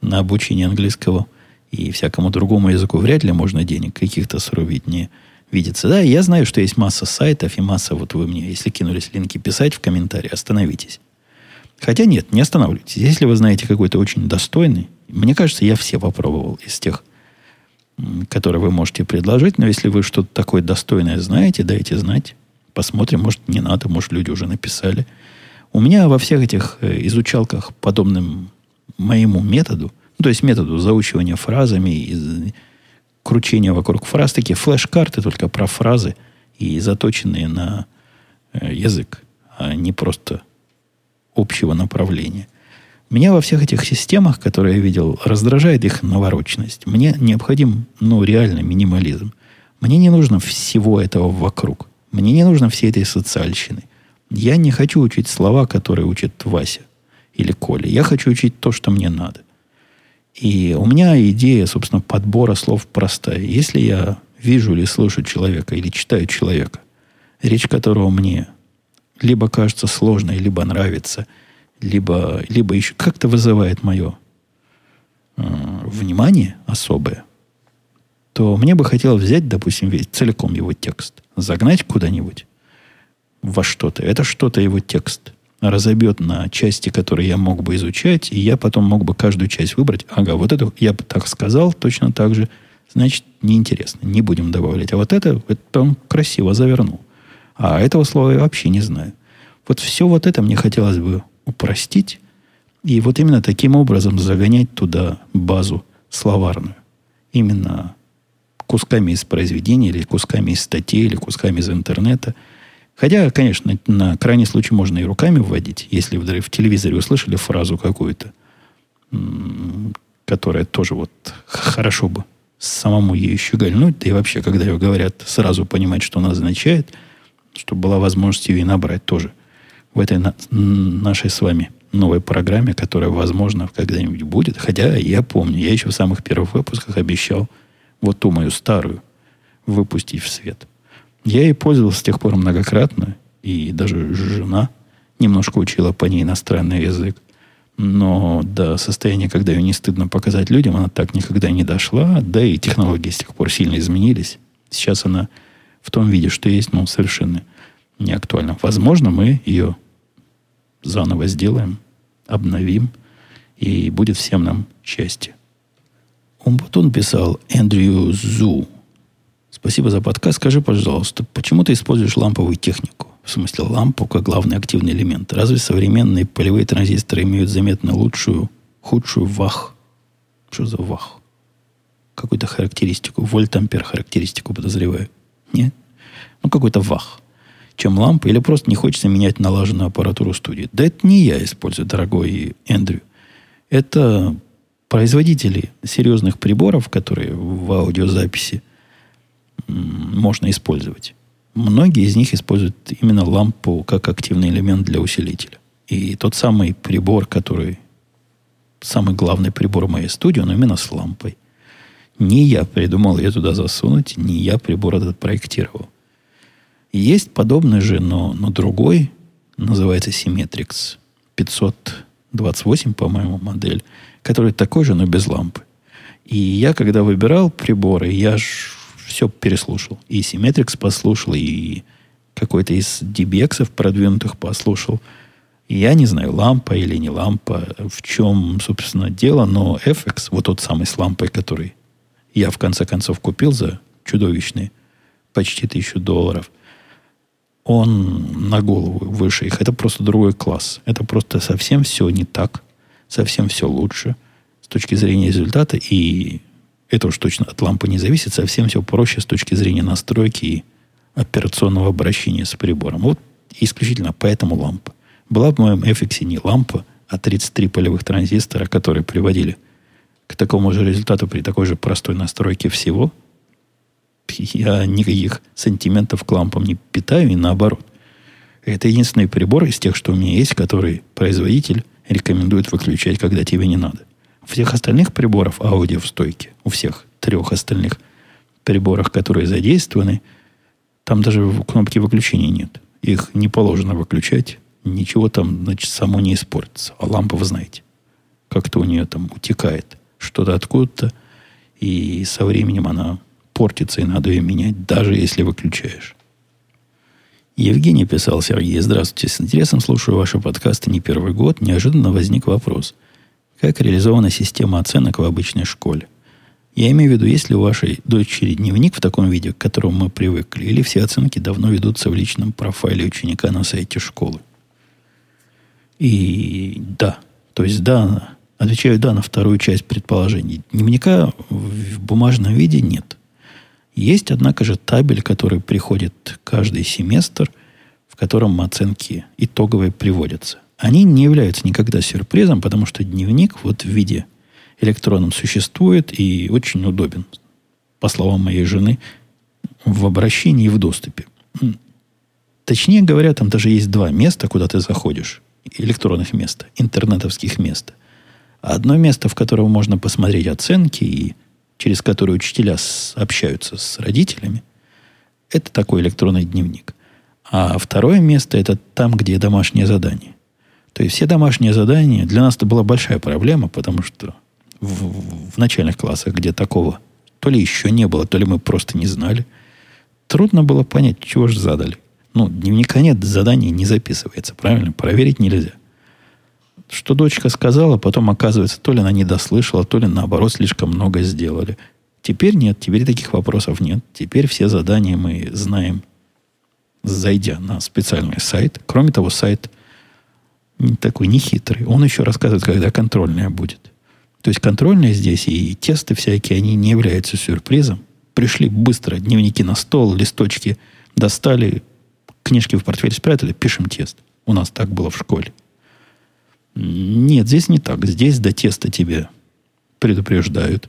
на обучение английского и всякому другому языку вряд ли можно денег каких-то срубить не видится. Да, я знаю, что есть масса сайтов и масса, вот вы мне, если кинулись линки писать в комментарии, остановитесь. Хотя нет, не останавливайтесь. Если вы знаете какой-то очень достойный, мне кажется, я все попробовал из тех которые вы можете предложить. Но если вы что-то такое достойное знаете, дайте знать. Посмотрим, может, не надо, может, люди уже написали. У меня во всех этих э, изучалках, подобным моему методу, ну, то есть методу заучивания фразами и кручения вокруг фраз, такие флеш-карты только про фразы и заточенные на э, язык, а не просто общего направления. Меня во всех этих системах, которые я видел, раздражает их навороченность. Мне необходим, ну, реально минимализм. Мне не нужно всего этого вокруг. Мне не нужно всей этой социальщины. Я не хочу учить слова, которые учит Вася или Коля. Я хочу учить то, что мне надо. И у меня идея, собственно, подбора слов простая. Если я вижу или слышу человека, или читаю человека, речь которого мне либо кажется сложной, либо нравится, либо, либо еще как-то вызывает мое э, внимание особое, то мне бы хотелось взять, допустим, весь, целиком его текст, загнать куда-нибудь во что-то. Это что-то его текст разобьет на части, которые я мог бы изучать, и я потом мог бы каждую часть выбрать. Ага, вот это я бы так сказал, точно так же. Значит, неинтересно, не будем добавлять. А вот это, это он красиво завернул. А этого слова я вообще не знаю. Вот все вот это мне хотелось бы упростить, и вот именно таким образом загонять туда базу словарную. Именно кусками из произведений, или кусками из статей, или кусками из интернета – Хотя, конечно, на крайний случай можно и руками вводить, если вы в телевизоре услышали фразу какую-то, которая тоже вот хорошо бы самому ей щегольнуть, да и вообще, когда ее говорят, сразу понимать, что она означает, чтобы была возможность ее и набрать тоже в этой на, нашей с вами новой программе, которая, возможно, когда-нибудь будет. Хотя я помню, я еще в самых первых выпусках обещал вот ту мою старую выпустить в свет – я ей пользовался с тех пор многократно, и даже жена немножко учила по ней иностранный язык. Но до состояния, когда ее не стыдно показать людям, она так никогда не дошла. Да и технологии с тех пор сильно изменились. Сейчас она в том виде, что есть, ну, совершенно не актуальна. Возможно, мы ее заново сделаем, обновим, и будет всем нам счастье. Умбутун писал Эндрю Зу. Спасибо за подкаст. Скажи, пожалуйста, почему ты используешь ламповую технику? В смысле, лампу как главный активный элемент. Разве современные полевые транзисторы имеют заметно лучшую, худшую вах? Что за вах? Какую-то характеристику, вольт-ампер характеристику подозреваю. Нет? Ну, какой-то вах. Чем лампа, или просто не хочется менять налаженную аппаратуру студии. Да это не я использую, дорогой Эндрю. Это производители серьезных приборов, которые в аудиозаписи можно использовать. Многие из них используют именно лампу как активный элемент для усилителя. И тот самый прибор, который самый главный прибор моей студии, он именно с лампой. Не я придумал ее туда засунуть, не я прибор этот проектировал. Есть подобный же, но, но другой, называется Symmetrix 528, по-моему, модель, который такой же, но без лампы. И я, когда выбирал приборы, я ж все переслушал. И Symmetrix послушал, и какой-то из DBX продвинутых послушал. Я не знаю, лампа или не лампа, в чем, собственно, дело, но FX, вот тот самый с лампой, который я в конце концов купил за чудовищные почти тысячу долларов, он на голову выше их. Это просто другой класс. Это просто совсем все не так. Совсем все лучше с точки зрения результата. И это уж точно от лампы не зависит, совсем все проще с точки зрения настройки и операционного обращения с прибором. Вот исключительно поэтому лампа. Была в моем FX не лампа, а 33 полевых транзистора, которые приводили к такому же результату при такой же простой настройке всего, я никаких сантиментов к лампам не питаю, и наоборот. Это единственный прибор из тех, что у меня есть, который производитель рекомендует выключать, когда тебе не надо всех остальных приборов аудио в стойке, у всех трех остальных приборах, которые задействованы, там даже кнопки выключения нет. Их не положено выключать. Ничего там, значит, само не испортится. А лампа, вы знаете, как-то у нее там утекает что-то откуда-то, и со временем она портится, и надо ее менять, даже если выключаешь. Евгений писал, Сергей, здравствуйте, с интересом слушаю ваши подкасты не первый год. Неожиданно возник вопрос – как реализована система оценок в обычной школе. Я имею в виду, есть ли у вашей дочери дневник в таком виде, к которому мы привыкли, или все оценки давно ведутся в личном профайле ученика на сайте школы. И да, то есть да, отвечаю да на вторую часть предположений. Дневника в бумажном виде нет. Есть, однако же, табель, который приходит каждый семестр, в котором оценки итоговые приводятся. Они не являются никогда сюрпризом, потому что дневник вот в виде электронном существует и очень удобен, по словам моей жены, в обращении и в доступе. Точнее говоря, там даже есть два места, куда ты заходишь. Электронных места, интернетовских мест. Одно место, в котором можно посмотреть оценки и через который учителя общаются с родителями, это такой электронный дневник. А второе место – это там, где домашнее задание. То есть все домашние задания, для нас это была большая проблема, потому что в, в начальных классах, где такого то ли еще не было, то ли мы просто не знали, трудно было понять, чего же задали. Ну, дневника нет, задание не записывается, правильно? Проверить нельзя – что дочка сказала, потом оказывается, то ли она не дослышала, то ли наоборот слишком много сделали. Теперь нет, теперь таких вопросов нет. Теперь все задания мы знаем, зайдя на специальный сайт. Кроме того, сайт такой нехитрый. Он еще рассказывает, когда контрольная будет. То есть контрольная здесь и тесты всякие, они не являются сюрпризом. Пришли быстро, дневники на стол, листочки достали, книжки в портфель спрятали, пишем тест. У нас так было в школе. Нет, здесь не так. Здесь до теста тебе предупреждают.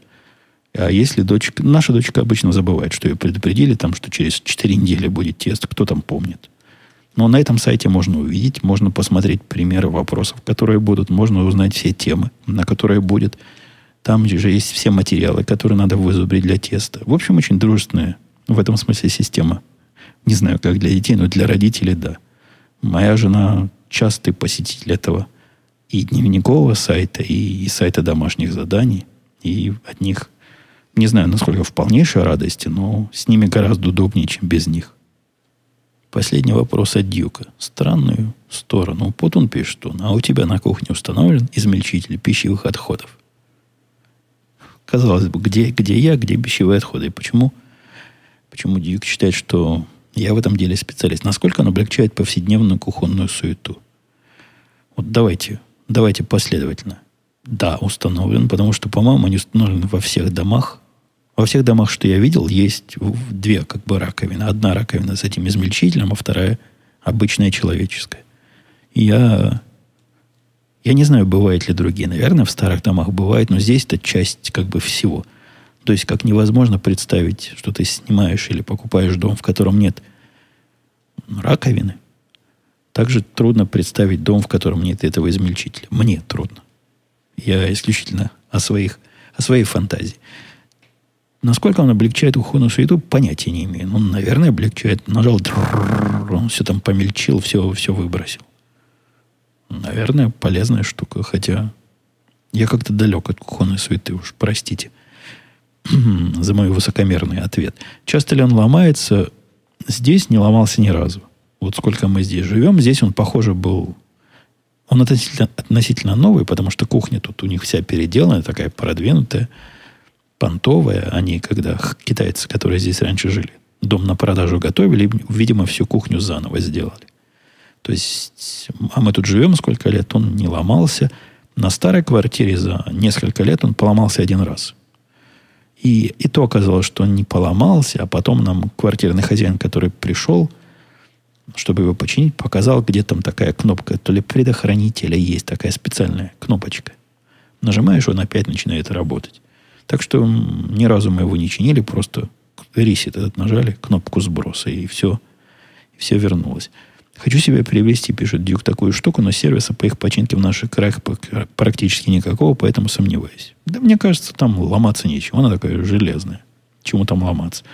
А если дочка... Наша дочка обычно забывает, что ее предупредили, там, что через 4 недели будет тест, кто там помнит. Но на этом сайте можно увидеть, можно посмотреть примеры вопросов, которые будут, можно узнать все темы, на которые будет. Там же есть все материалы, которые надо вызубрить для теста. В общем, очень дружественная в этом смысле система. Не знаю, как для детей, но для родителей, да. Моя жена частый посетитель этого и дневникового сайта, и, и сайта домашних заданий, и от них, не знаю, насколько в полнейшей радости, но с ними гораздо удобнее, чем без них. Последний вопрос от Дюка. Странную сторону. Вот он пишет, он, а у тебя на кухне установлен измельчитель пищевых отходов. Казалось бы, где, где я, где пищевые отходы? И почему, почему Дюк считает, что я в этом деле специалист? Насколько он облегчает повседневную кухонную суету? Вот давайте Давайте последовательно. Да, установлен, потому что, по-моему, они установлены во всех домах. Во всех домах, что я видел, есть две как бы раковины. Одна раковина с этим измельчителем, а вторая обычная человеческая. я, я не знаю, бывают ли другие. Наверное, в старых домах бывает, но здесь это часть как бы всего. То есть, как невозможно представить, что ты снимаешь или покупаешь дом, в котором нет раковины – также трудно представить дом, в котором нет этого измельчителя. Мне трудно. Я исключительно о, своих, о своей фантазии. Насколько он облегчает кухонную суету, понятия не имею. Ну, наверное, облегчает. Нажал, он все там помельчил, все, все выбросил. Наверное, полезная штука, хотя я как-то далек от кухонной суеты, уж простите за мой высокомерный ответ. Часто ли он ломается? Здесь не ломался ни разу вот сколько мы здесь живем, здесь он, похоже, был... Он относительно, относительно новый, потому что кухня тут у них вся переделана, такая продвинутая, понтовая. Они, когда китайцы, которые здесь раньше жили, дом на продажу готовили, видимо, всю кухню заново сделали. То есть, а мы тут живем сколько лет, он не ломался. На старой квартире за несколько лет он поломался один раз. И, и то оказалось, что он не поломался, а потом нам квартирный хозяин, который пришел, чтобы его починить, показал, где там такая кнопка, то ли предохранителя есть такая специальная кнопочка. Нажимаешь, он опять начинает работать. Так что ни разу мы его не чинили, просто ресет этот нажали, кнопку сброса, и все, и все вернулось. Хочу себе приобрести, пишет Дюк, такую штуку, но сервиса по их починке в наших краях практически никакого, поэтому сомневаюсь. Да мне кажется, там ломаться нечего. Она такая железная. Чему там ломаться?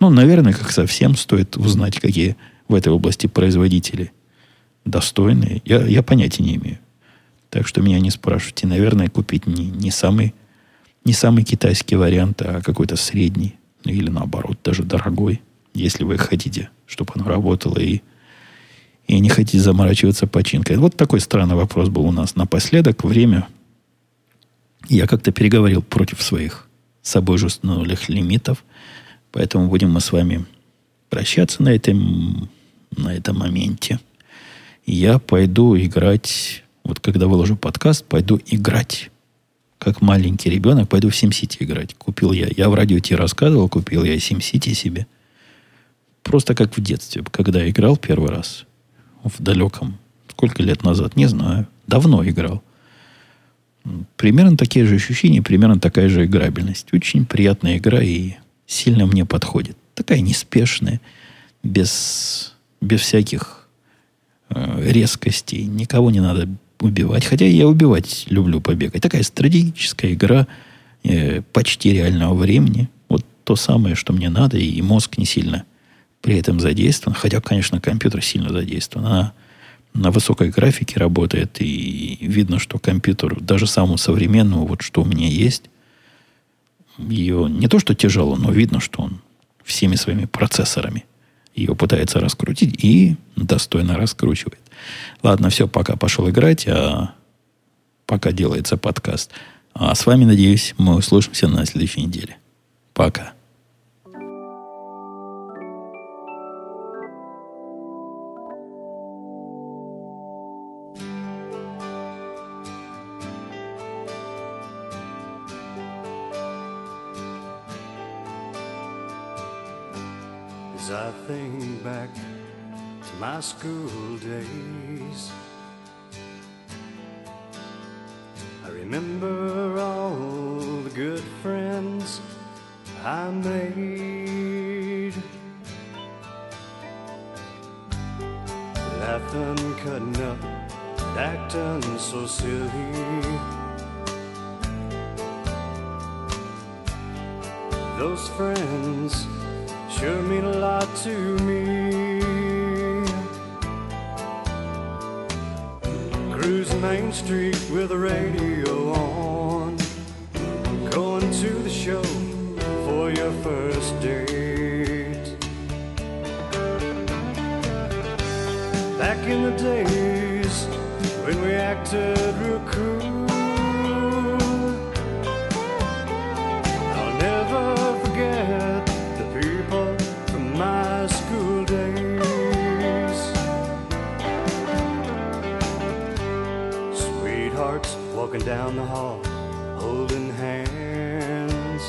Ну, наверное, как совсем стоит узнать, какие в этой области производители достойные, я, я понятия не имею. Так что меня не спрашивайте. Наверное, купить не, не, самый, не самый китайский вариант, а какой-то средний. Или наоборот, даже дорогой. Если вы хотите, чтобы оно работало и, и не хотите заморачиваться починкой. Вот такой странный вопрос был у нас. Напоследок время я как-то переговорил против своих собой же установленных лимитов. Поэтому будем мы с вами прощаться на этом на этом моменте. Я пойду играть Вот когда выложу подкаст, пойду играть. Как маленький ребенок, пойду в SimCity играть. Купил я. Я в радио тебе рассказывал, купил я SimCity себе. Просто как в детстве, когда играл первый раз. В далеком. Сколько лет назад, не знаю. Давно играл. Примерно такие же ощущения, примерно такая же играбельность. Очень приятная игра и сильно мне подходит. Такая неспешная, без, без всяких э, резкостей. Никого не надо убивать. Хотя я убивать люблю побегать. Такая стратегическая игра э, почти реального времени. Вот то самое, что мне надо, и мозг не сильно при этом задействован. Хотя, конечно, компьютер сильно задействован. Она на высокой графике работает, и видно, что компьютер, даже самому современному, вот что у меня есть, ее не то, что тяжело, но видно, что он всеми своими процессорами ее пытается раскрутить и достойно раскручивает. Ладно, все, пока пошел играть, а пока делается подкаст. А с вами, надеюсь, мы услышимся на следующей неделе. Пока. My school days. I remember all the good friends I made. Laughing, cutting up, acting so silly. Those friends sure mean a lot to me. Cruising Main Street with the radio on, going to the show for your first date. Back in the days when we acted real cool. I'll never forget walking down the hall, holding hands.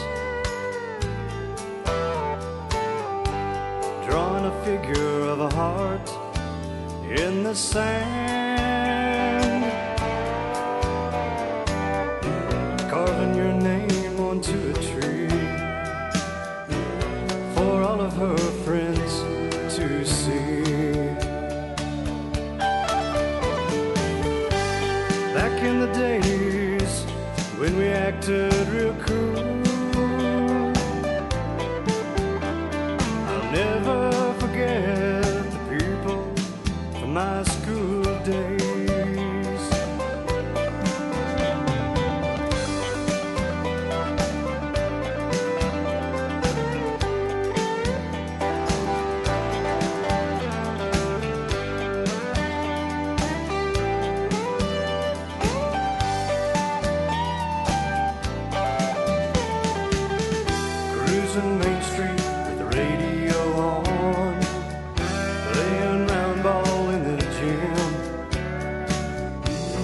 Drawing a figure of a heart in the sand.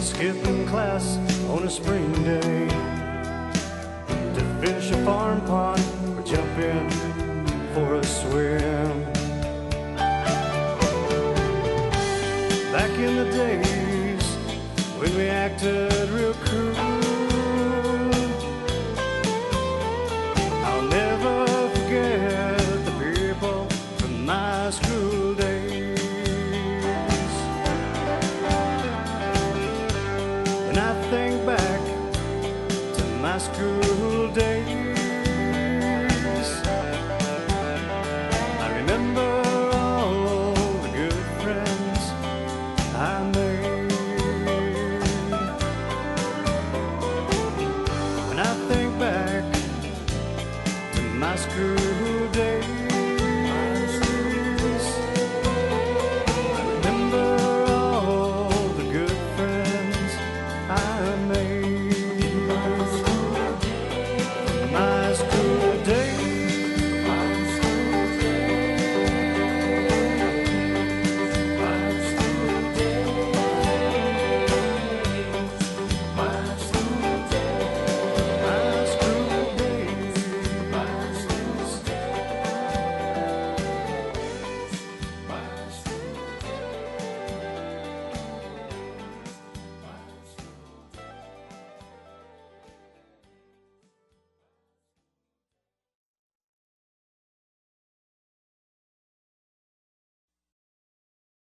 Skipping class on a spring day to fish a farm pond or jump in for a swim. Back in the days when we acted